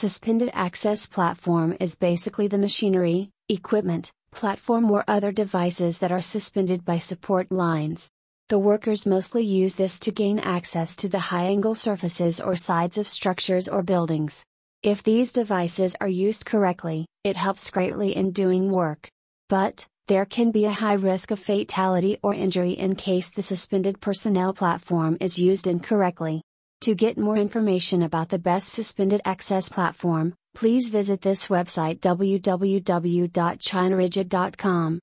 Suspended access platform is basically the machinery, equipment, platform or other devices that are suspended by support lines. The workers mostly use this to gain access to the high angle surfaces or sides of structures or buildings. If these devices are used correctly, it helps greatly in doing work. But, there can be a high risk of fatality or injury in case the suspended personnel platform is used incorrectly. To get more information about the best suspended access platform, please visit this website www.chinarigid.com.